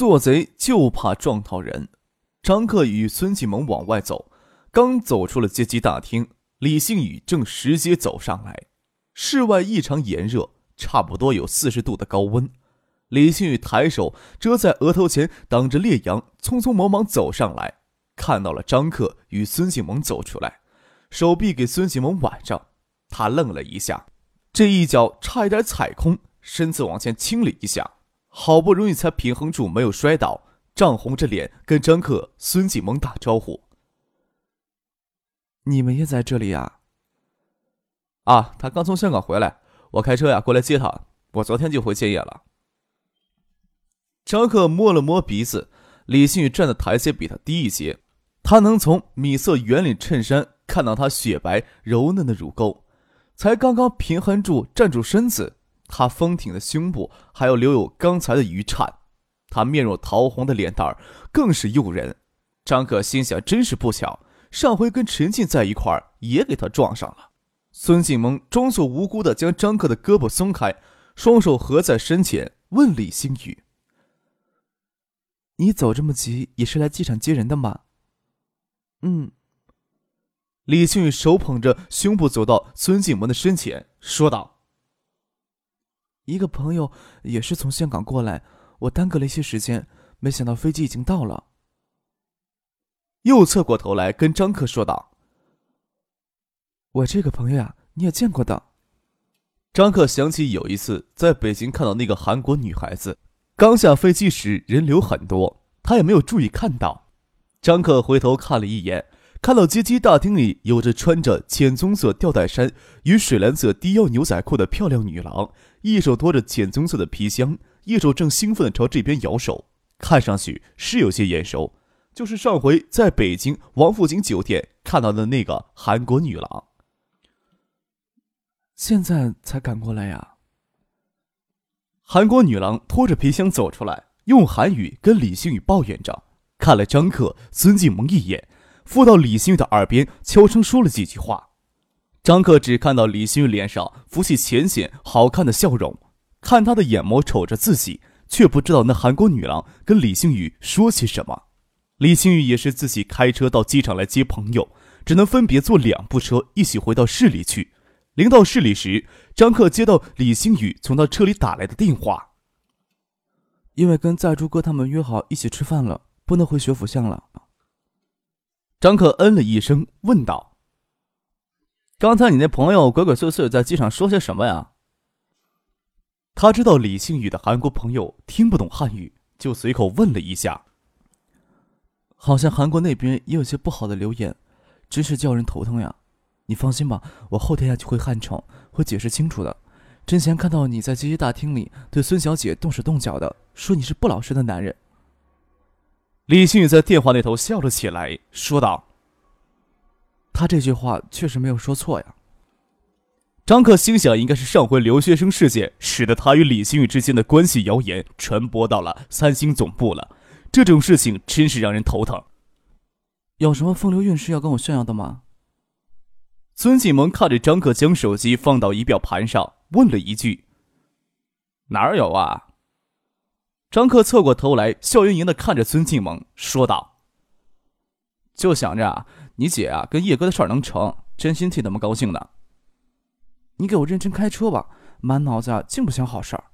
做贼就怕撞到人。张克与孙继萌往外走，刚走出了接机大厅，李星宇正直接走上来。室外异常炎热，差不多有四十度的高温。李星宇抬手遮在额头前，挡着烈阳，匆匆忙忙走上来，看到了张克与孙继萌走出来，手臂给孙继萌挽上。他愣了一下，这一脚差一点踩空，身子往前倾了一下。好不容易才平衡住，没有摔倒，涨红着脸跟张克、孙继萌打招呼：“你们也在这里呀？”“啊，他刚从香港回来，我开车呀过来接他。我昨天就回建业了。”张克摸了摸鼻子，李新宇站的台阶比他低一些，他能从米色圆领衬衫看到他雪白柔嫩的乳沟，才刚刚平衡住站住身子。他丰挺的胸部还有留有刚才的余颤，他面若桃红的脸蛋儿更是诱人。张可心想：真是不巧，上回跟陈静在一块儿也给他撞上了。孙静萌装作无辜的将张克的胳膊松开，双手合在身前，问李星宇：“你走这么急，也是来机场接人的吗？”“嗯。”李星宇手捧着胸部走到孙静萌的身前，说道。一个朋友也是从香港过来，我耽搁了一些时间，没想到飞机已经到了。又侧过头来跟张克说道：“我这个朋友呀，你也见过的。”张克想起有一次在北京看到那个韩国女孩子，刚下飞机时人流很多，他也没有注意看到。张克回头看了一眼。看到接机大厅里有着穿着浅棕色吊带衫与水蓝色低腰牛仔裤的漂亮女郎，一手托着浅棕色的皮箱，一手正兴奋地朝这边摇手，看上去是有些眼熟，就是上回在北京王府井酒店看到的那个韩国女郎。现在才赶过来呀！韩国女郎拖着皮箱走出来，用韩语跟李星宇抱怨着，看了张克、孙继萌一眼。附到李星宇的耳边，悄声说了几句话。张克只看到李星宇脸上浮起浅显好看的笑容，看他的眼眸瞅着自己，却不知道那韩国女郎跟李星宇说些什么。李星宇也是自己开车到机场来接朋友，只能分别坐两部车一起回到市里去。临到市里时，张克接到李星宇从他车里打来的电话，因为跟在珠哥他们约好一起吃饭了，不能回学府巷了。张克嗯了一声，问道：“刚才你那朋友鬼鬼祟祟在机场说些什么呀？”他知道李星宇的韩国朋友听不懂汉语，就随口问了一下：“好像韩国那边也有些不好的流言，真是叫人头疼呀。”你放心吧，我后天就回汉城，会解释清楚的。之前看到你在接机大厅里对孙小姐动手动脚的，说你是不老实的男人。李星宇在电话那头笑了起来，说道：“他这句话确实没有说错呀。”张克心想，应该是上回留学生事件使得他与李星宇之间的关系谣言传播到了三星总部了。这种事情真是让人头疼。有什么风流韵事要跟我炫耀的吗？孙继萌看着张克将手机放到仪表盘上，问了一句：“哪儿有啊？”张克侧过头来，笑盈盈的看着孙静萌，说道：“就想着啊，你姐啊跟叶哥的事儿能成，真心替他们高兴呢。你给我认真开车吧，满脑子净不想好事儿。”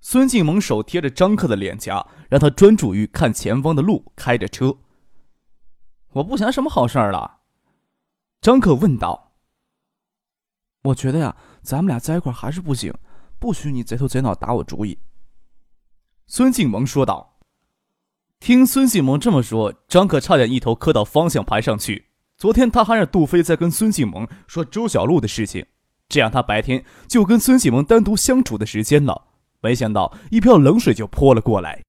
孙静萌手贴着张克的脸颊，让他专注于看前方的路，开着车。我不想什么好事儿了，张克问道：“我觉得呀，咱们俩在一块还是不行，不许你贼头贼脑打我主意。”孙静萌说道：“听孙静萌这么说，张可差点一头磕到方向盘上去。昨天他还让杜飞在跟孙静萌说周小璐的事情，这样他白天就跟孙静萌单独相处的时间了。没想到一瓢冷水就泼了过来。”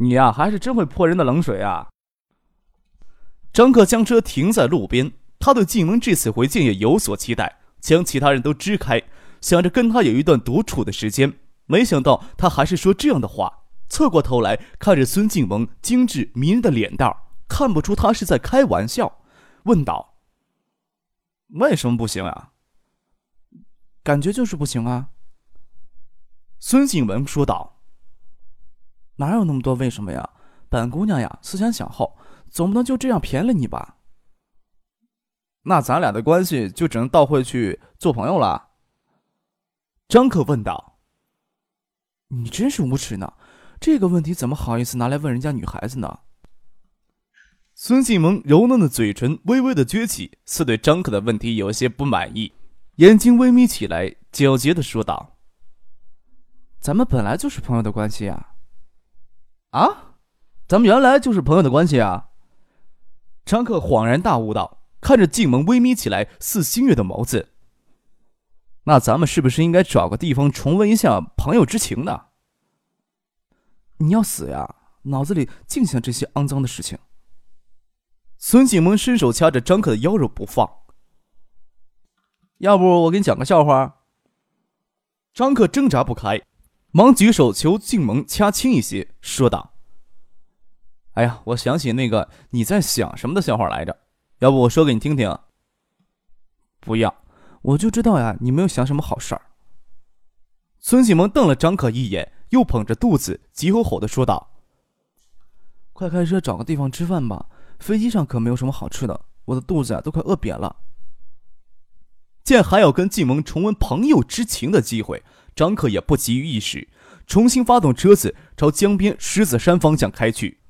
你呀，还是真会泼人的冷水啊！张克将车停在路边，他对静萌这次回建业有所期待，将其他人都支开，想着跟他有一段独处的时间。没想到他还是说这样的话，侧过头来看着孙静雯精致迷人的脸蛋儿看不出他是在开玩笑，问道：“为什么不行啊？”感觉就是不行啊。孙静雯说道：“哪有那么多为什么呀？本姑娘呀，思前想后，总不能就这样便宜了你吧？那咱俩的关系就只能倒回去做朋友了。”张克问道。“你真是无耻呢！这个问题怎么好意思拿来问人家女孩子呢？”孙静萌柔嫩的嘴唇微微的撅起，似对张克的问题有些不满意。眼睛微眯起来，狡黠的说道：“咱们本来就是朋友的关系啊！啊，咱们原来就是朋友的关系啊！”张克恍然大悟道，看着静萌微眯起来似新月的眸子：“那咱们是不是应该找个地方重温一下朋友之情呢？”你要死呀！脑子里净想这些肮脏的事情。孙静萌伸手掐着张克的腰肉不放。要不我给你讲个笑话。张克挣扎不开，忙举手求静萌掐轻一些，说道：“哎呀，我想起那个你在想什么的笑话来着，要不我说给你听听？”不要，我就知道呀，你没有想什么好事儿。孙静雯瞪了张可一眼，又捧着肚子急吼吼的说道：“快开车找个地方吃饭吧，飞机上可没有什么好吃的，我的肚子啊都快饿扁了。”见还有跟继萌重温朋友之情的机会，张可也不急于一时，重新发动车子朝江边狮子山方向开去。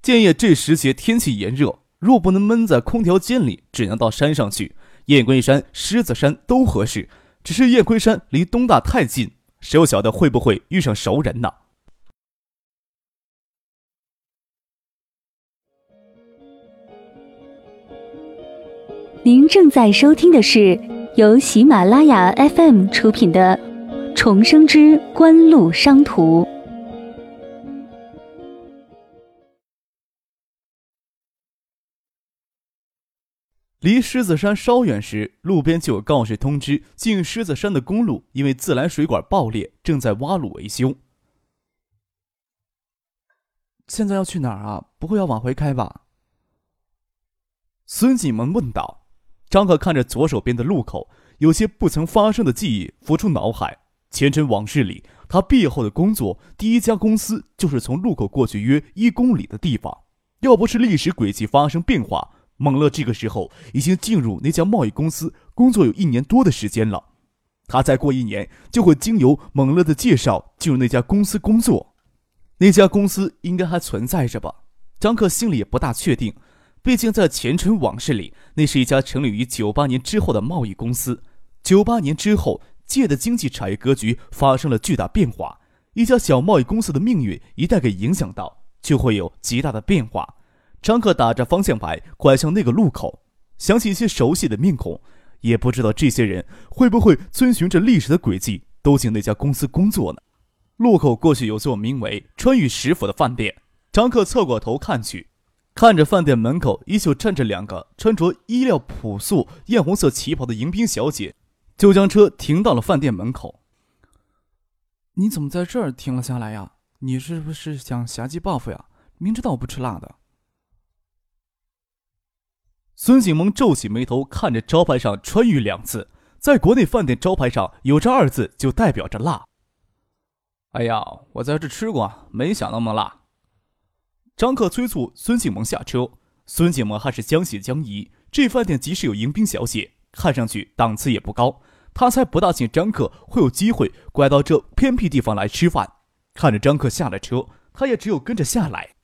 建业这时节天气炎热，若不能闷在空调间里，只能到山上去。雁归山、狮子山都合适，只是雁归山离东大太近，谁又晓得会不会遇上熟人呢？您正在收听的是。由喜马拉雅 FM 出品的《重生之官路商途》。离狮子山稍远时，路边就有告示通知：进狮子山的公路因为自来水管爆裂，正在挖路维修。现在要去哪儿啊？不会要往回开吧？孙锦萌问道。张可看着左手边的路口，有些不曾发生的记忆浮出脑海。前尘往事里，他毕业后的工作第一家公司就是从路口过去约一公里的地方。要不是历史轨迹发生变化，蒙乐这个时候已经进入那家贸易公司工作有一年多的时间了。他再过一年就会经由蒙乐的介绍进入那家公司工作。那家公司应该还存在着吧？张克心里也不大确定。毕竟，在前尘往事里，那是一家成立于九八年之后的贸易公司。九八年之后，界的经济产业格局发生了巨大变化。一家小贸易公司的命运一旦给影响到，就会有极大的变化。张克打着方向盘拐向那个路口，想起一些熟悉的面孔，也不知道这些人会不会遵循着历史的轨迹，都进那家公司工作呢？路口过去有座名为“川渝食府”的饭店，张克侧过头看去。看着饭店门口依旧站着两个穿着衣料朴素艳红色旗袍的迎宾小姐，就将车停到了饭店门口。你怎么在这儿停了下来呀？你是不是想侠击报复呀？明知道我不吃辣的。孙景萌皱起眉头，看着招牌上“川渝”两字，在国内饭店招牌上有这二字就代表着辣。哎呀，我在这吃过，没想那么辣。张克催促孙静萌下车，孙静萌还是将信将疑。这饭店即使有迎宾小姐，看上去档次也不高。他才不大信张克会有机会拐到这偏僻地方来吃饭。看着张克下了车，他也只有跟着下来。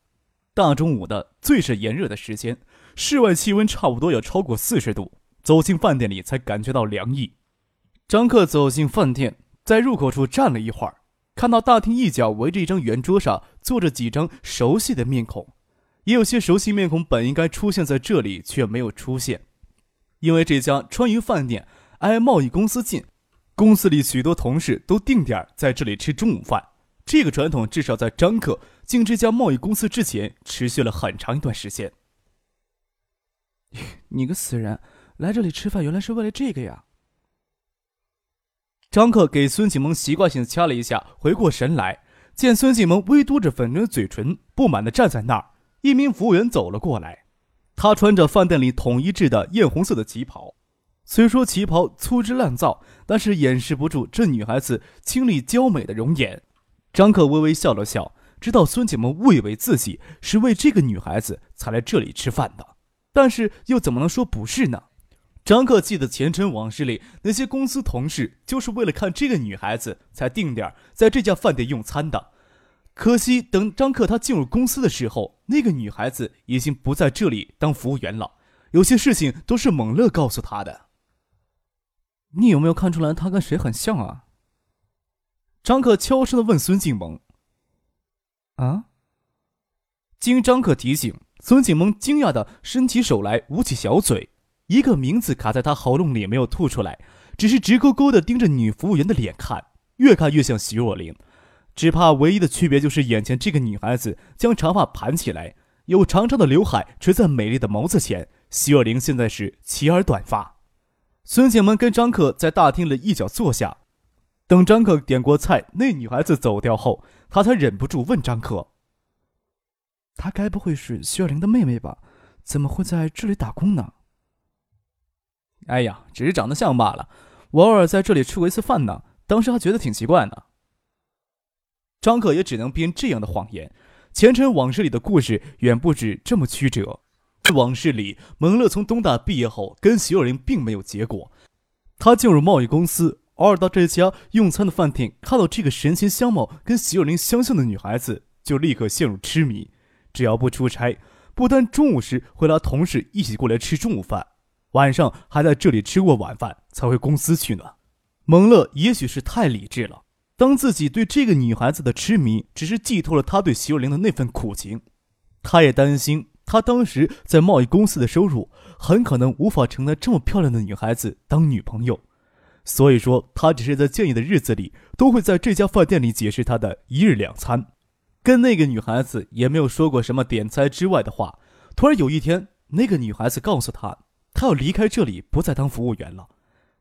大中午的，最是炎热的时间，室外气温差不多要超过四十度。走进饭店里，才感觉到凉意。张克走进饭店，在入口处站了一会儿。看到大厅一角围着一张圆桌上坐着几张熟悉的面孔，也有些熟悉面孔本应该出现在这里却没有出现，因为这家川渝饭店挨贸易公司近，公司里许多同事都定点在这里吃中午饭。这个传统至少在张克进这家贸易公司之前持续了很长一段时间。你个死人，来这里吃饭原来是为了这个呀！张克给孙启蒙习惯性掐了一下，回过神来，见孙启蒙微嘟着粉嫩嘴唇，不满的站在那儿。一名服务员走了过来，他穿着饭店里统一制的艳红色的旗袍，虽说旗袍粗制滥造，但是掩饰不住这女孩子清丽娇美的容颜。张克微微笑了笑，知道孙启蒙误以为自己是为这个女孩子才来这里吃饭的，但是又怎么能说不是呢？张克记得前尘往事里那些公司同事就是为了看这个女孩子才定点在这家饭店用餐的。可惜等张克他进入公司的时候，那个女孩子已经不在这里当服务员了。有些事情都是猛乐告诉他的。你有没有看出来她跟谁很像啊？张克悄声的问孙静萌。啊？经张克提醒，孙景萌惊讶的伸起手来，捂起小嘴。一个名字卡在他喉咙里，没有吐出来，只是直勾勾的盯着女服务员的脸看，越看越像徐若琳，只怕唯一的区别就是眼前这个女孩子将长发盘起来，有长长的刘海垂在美丽的眸子前，徐若琳现在是齐耳短发。孙景门跟张克在大厅的一角坐下，等张克点过菜，那女孩子走掉后，他才忍不住问张克：“她该不会是徐若琳的妹妹吧？怎么会在这里打工呢？”哎呀，只是长得像罢了。我偶尔在这里吃过一次饭呢，当时还觉得挺奇怪呢。张克也只能编这样的谎言。前尘往事里的故事远不止这么曲折。往事里，蒙乐从东大毕业后，跟徐若琳并没有结果。他进入贸易公司，偶尔到这家用餐的饭店，看到这个神情相貌跟徐若琳相像的女孩子，就立刻陷入痴迷。只要不出差，不但中午时会拉同事一起过来吃中午饭。晚上还在这里吃过晚饭，才回公司去呢。蒙乐也许是太理智了，当自己对这个女孩子的痴迷只是寄托了他对徐若琳的那份苦情，他也担心他当时在贸易公司的收入很可能无法承担这么漂亮的女孩子当女朋友，所以说他只是在建议的日子里都会在这家饭店里解释他的一日两餐，跟那个女孩子也没有说过什么点菜之外的话。突然有一天，那个女孩子告诉他。他要离开这里，不再当服务员了。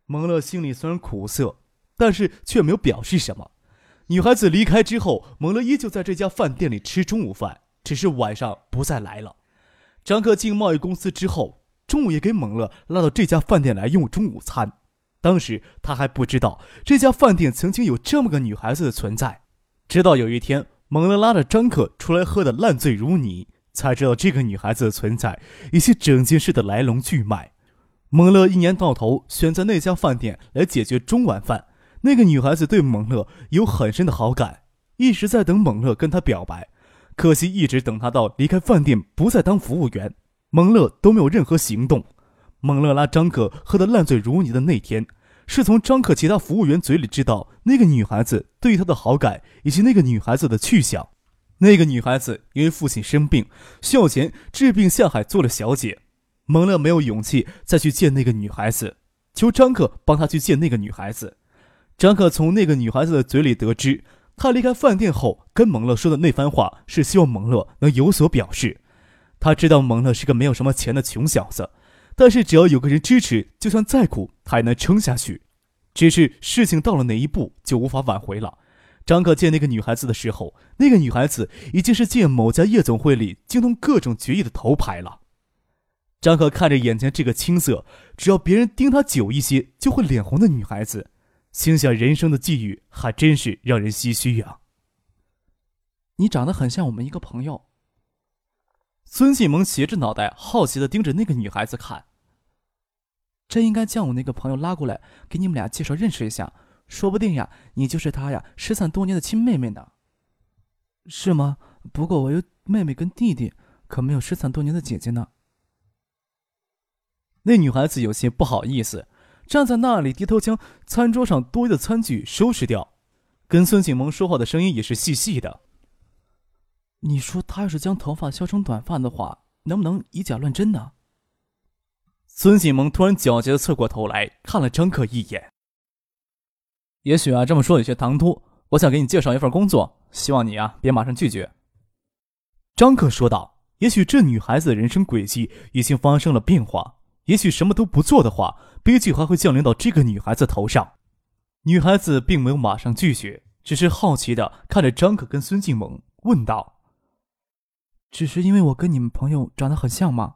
蒙乐心里虽然苦涩，但是却没有表示什么。女孩子离开之后，蒙乐依旧在这家饭店里吃中午饭，只是晚上不再来了。张克进贸易公司之后，中午也给蒙乐拉到这家饭店来用中午餐。当时他还不知道这家饭店曾经有这么个女孩子的存在，直到有一天，蒙乐拉着张克出来喝的烂醉如泥。才知道这个女孩子的存在以及整件事的来龙去脉。蒙乐一年到头选择那家饭店来解决中晚饭。那个女孩子对蒙乐有很深的好感，一直在等蒙乐跟她表白。可惜一直等他到离开饭店不再当服务员，蒙乐都没有任何行动。蒙乐拉张克喝得烂醉如泥的那天，是从张克其他服务员嘴里知道那个女孩子对他的好感以及那个女孩子的去向。那个女孩子因为父亲生病，需要钱治病下海做了小姐。蒙乐没有勇气再去见那个女孩子，求张克帮他去见那个女孩子。张克从那个女孩子的嘴里得知，他离开饭店后跟蒙乐说的那番话是希望蒙乐能有所表示。他知道蒙乐是个没有什么钱的穷小子，但是只要有个人支持，就算再苦他也能撑下去。只是事情到了哪一步就无法挽回了。张可见那个女孩子的时候，那个女孩子已经是见某家夜总会里精通各种绝艺的头牌了。张可看着眼前这个青涩，只要别人盯她久一些就会脸红的女孩子，心想人生的际遇还真是让人唏嘘呀。你长得很像我们一个朋友。孙继萌斜着脑袋，好奇的盯着那个女孩子看。真应该将我那个朋友拉过来，给你们俩介绍认识一下。说不定呀，你就是他呀，失散多年的亲妹妹呢。是吗？不过我有妹妹跟弟弟，可没有失散多年的姐姐呢。那女孩子有些不好意思，站在那里低头将餐桌上多余的餐具收拾掉，跟孙景萌说话的声音也是细细的。你说他要是将头发削成短发的话，能不能以假乱真呢？孙景萌突然狡黠的侧过头来看了张克一眼。也许啊，这么说有些唐突。我想给你介绍一份工作，希望你啊别马上拒绝。”张克说道。也许这女孩子的人生轨迹已经发生了变化，也许什么都不做的话，悲剧还会降临到这个女孩子头上。女孩子并没有马上拒绝，只是好奇的看着张可跟孙静萌，问道：“只是因为我跟你们朋友长得很像吗？”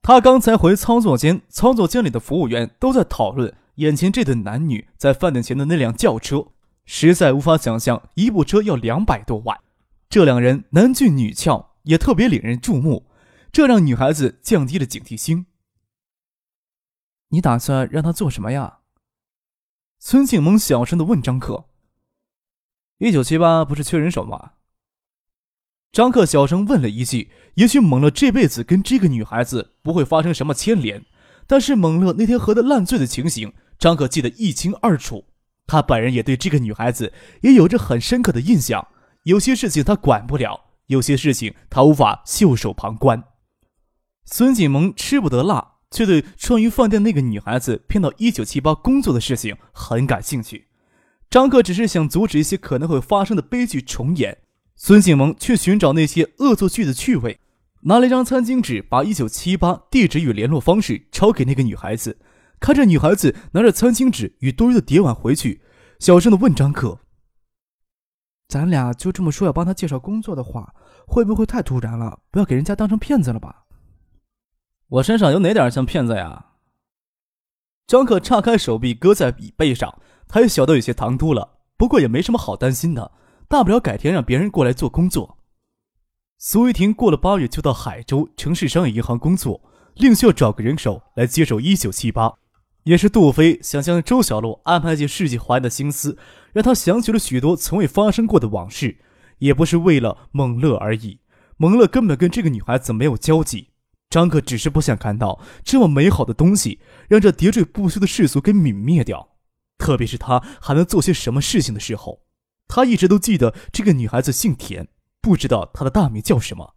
他刚才回操作间，操作间里的服务员都在讨论眼前这对男女在饭店前的那辆轿车，实在无法想象一部车要两百多万。这两人男俊女俏。也特别令人注目，这让女孩子降低了警惕心。你打算让他做什么呀？孙静萌小声的问张克。一九七八不是缺人手吗？张克小声问了一句。也许蒙乐这辈子跟这个女孩子不会发生什么牵连，但是蒙乐那天喝得烂醉的情形，张克记得一清二楚。他本人也对这个女孩子也有着很深刻的印象。有些事情他管不了。有些事情他无法袖手旁观。孙锦萌吃不得辣，却对川渝饭店那个女孩子骗到一九七八工作的事情很感兴趣。张克只是想阻止一些可能会发生的悲剧重演，孙锦萌却寻找那些恶作剧的趣味，拿了一张餐巾纸，把一九七八地址与联络方式抄给那个女孩子。看着女孩子拿着餐巾纸与多余的碟碗回去，小声的问张克。咱俩就这么说要帮他介绍工作的话，会不会太突然了？不要给人家当成骗子了吧？我身上有哪点像骗子呀？张可岔开手臂搁在椅背上，他也晓得有些唐突了，不过也没什么好担心的，大不了改天让别人过来做工作。苏玉婷过了八月就到海州城市商业银行工作，另需要找个人手来接手一九七八。也是杜飞想将周小璐安排进世纪华的心思，让他想起了许多从未发生过的往事，也不是为了蒙乐而已。蒙乐根本跟这个女孩子没有交集。张克只是不想看到这么美好的东西让这喋喋不休的世俗给泯灭掉，特别是他还能做些什么事情的时候。他一直都记得这个女孩子姓田，不知道她的大名叫什么。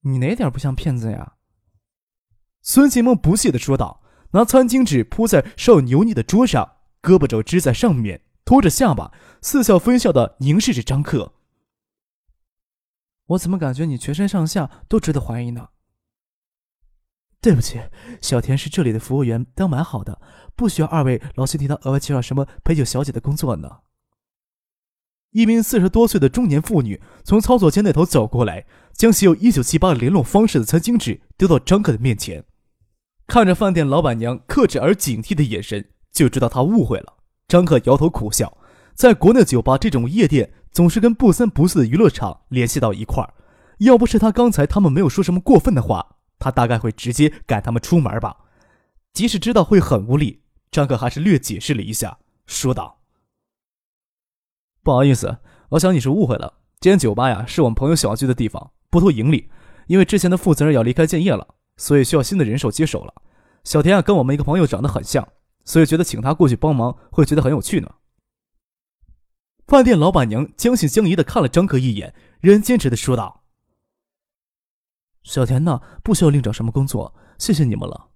你哪点不像骗子呀？孙启梦不屑地说道。拿餐巾纸铺在稍油腻的桌上，胳膊肘支在上面，托着下巴，似笑非笑的凝视着张克。我怎么感觉你全身上下都值得怀疑呢？对不起，小田是这里的服务员，都蛮好的，不需要二位老先替他额外介绍什么陪酒小姐的工作呢。一名四十多岁的中年妇女从操作间那头走过来，将写有一九七八联络方式的餐巾纸丢到张克的面前。看着饭店老板娘克制而警惕的眼神，就知道他误会了。张克摇头苦笑，在国内酒吧这种夜店总是跟不三不四的娱乐场联系到一块儿，要不是他刚才他们没有说什么过分的话，他大概会直接赶他们出门吧。即使知道会很无力，张克还是略解释了一下，说道：“不好意思，我想你是误会了。这间酒吧呀，是我们朋友小聚的地方，不图盈利，因为之前的负责人要离开建业了。”所以需要新的人手接手了。小田啊，跟我们一个朋友长得很像，所以觉得请他过去帮忙会觉得很有趣呢。饭店老板娘将信将疑的看了张克一眼，仍然坚持的说道：“小田呢，不需要另找什么工作，谢谢你们了。”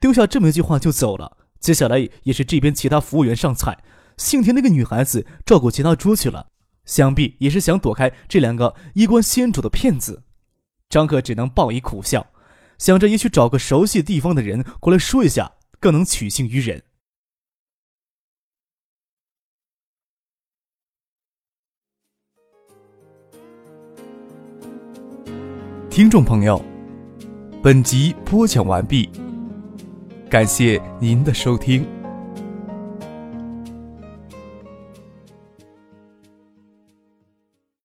丢下这么一句话就走了。接下来也是这边其他服务员上菜，姓田那个女孩子照顾其他猪去了，想必也是想躲开这两个衣冠先主的骗子。张克只能报以苦笑，想着也许找个熟悉地方的人过来说一下，更能取信于人。听众朋友，本集播讲完毕，感谢您的收听。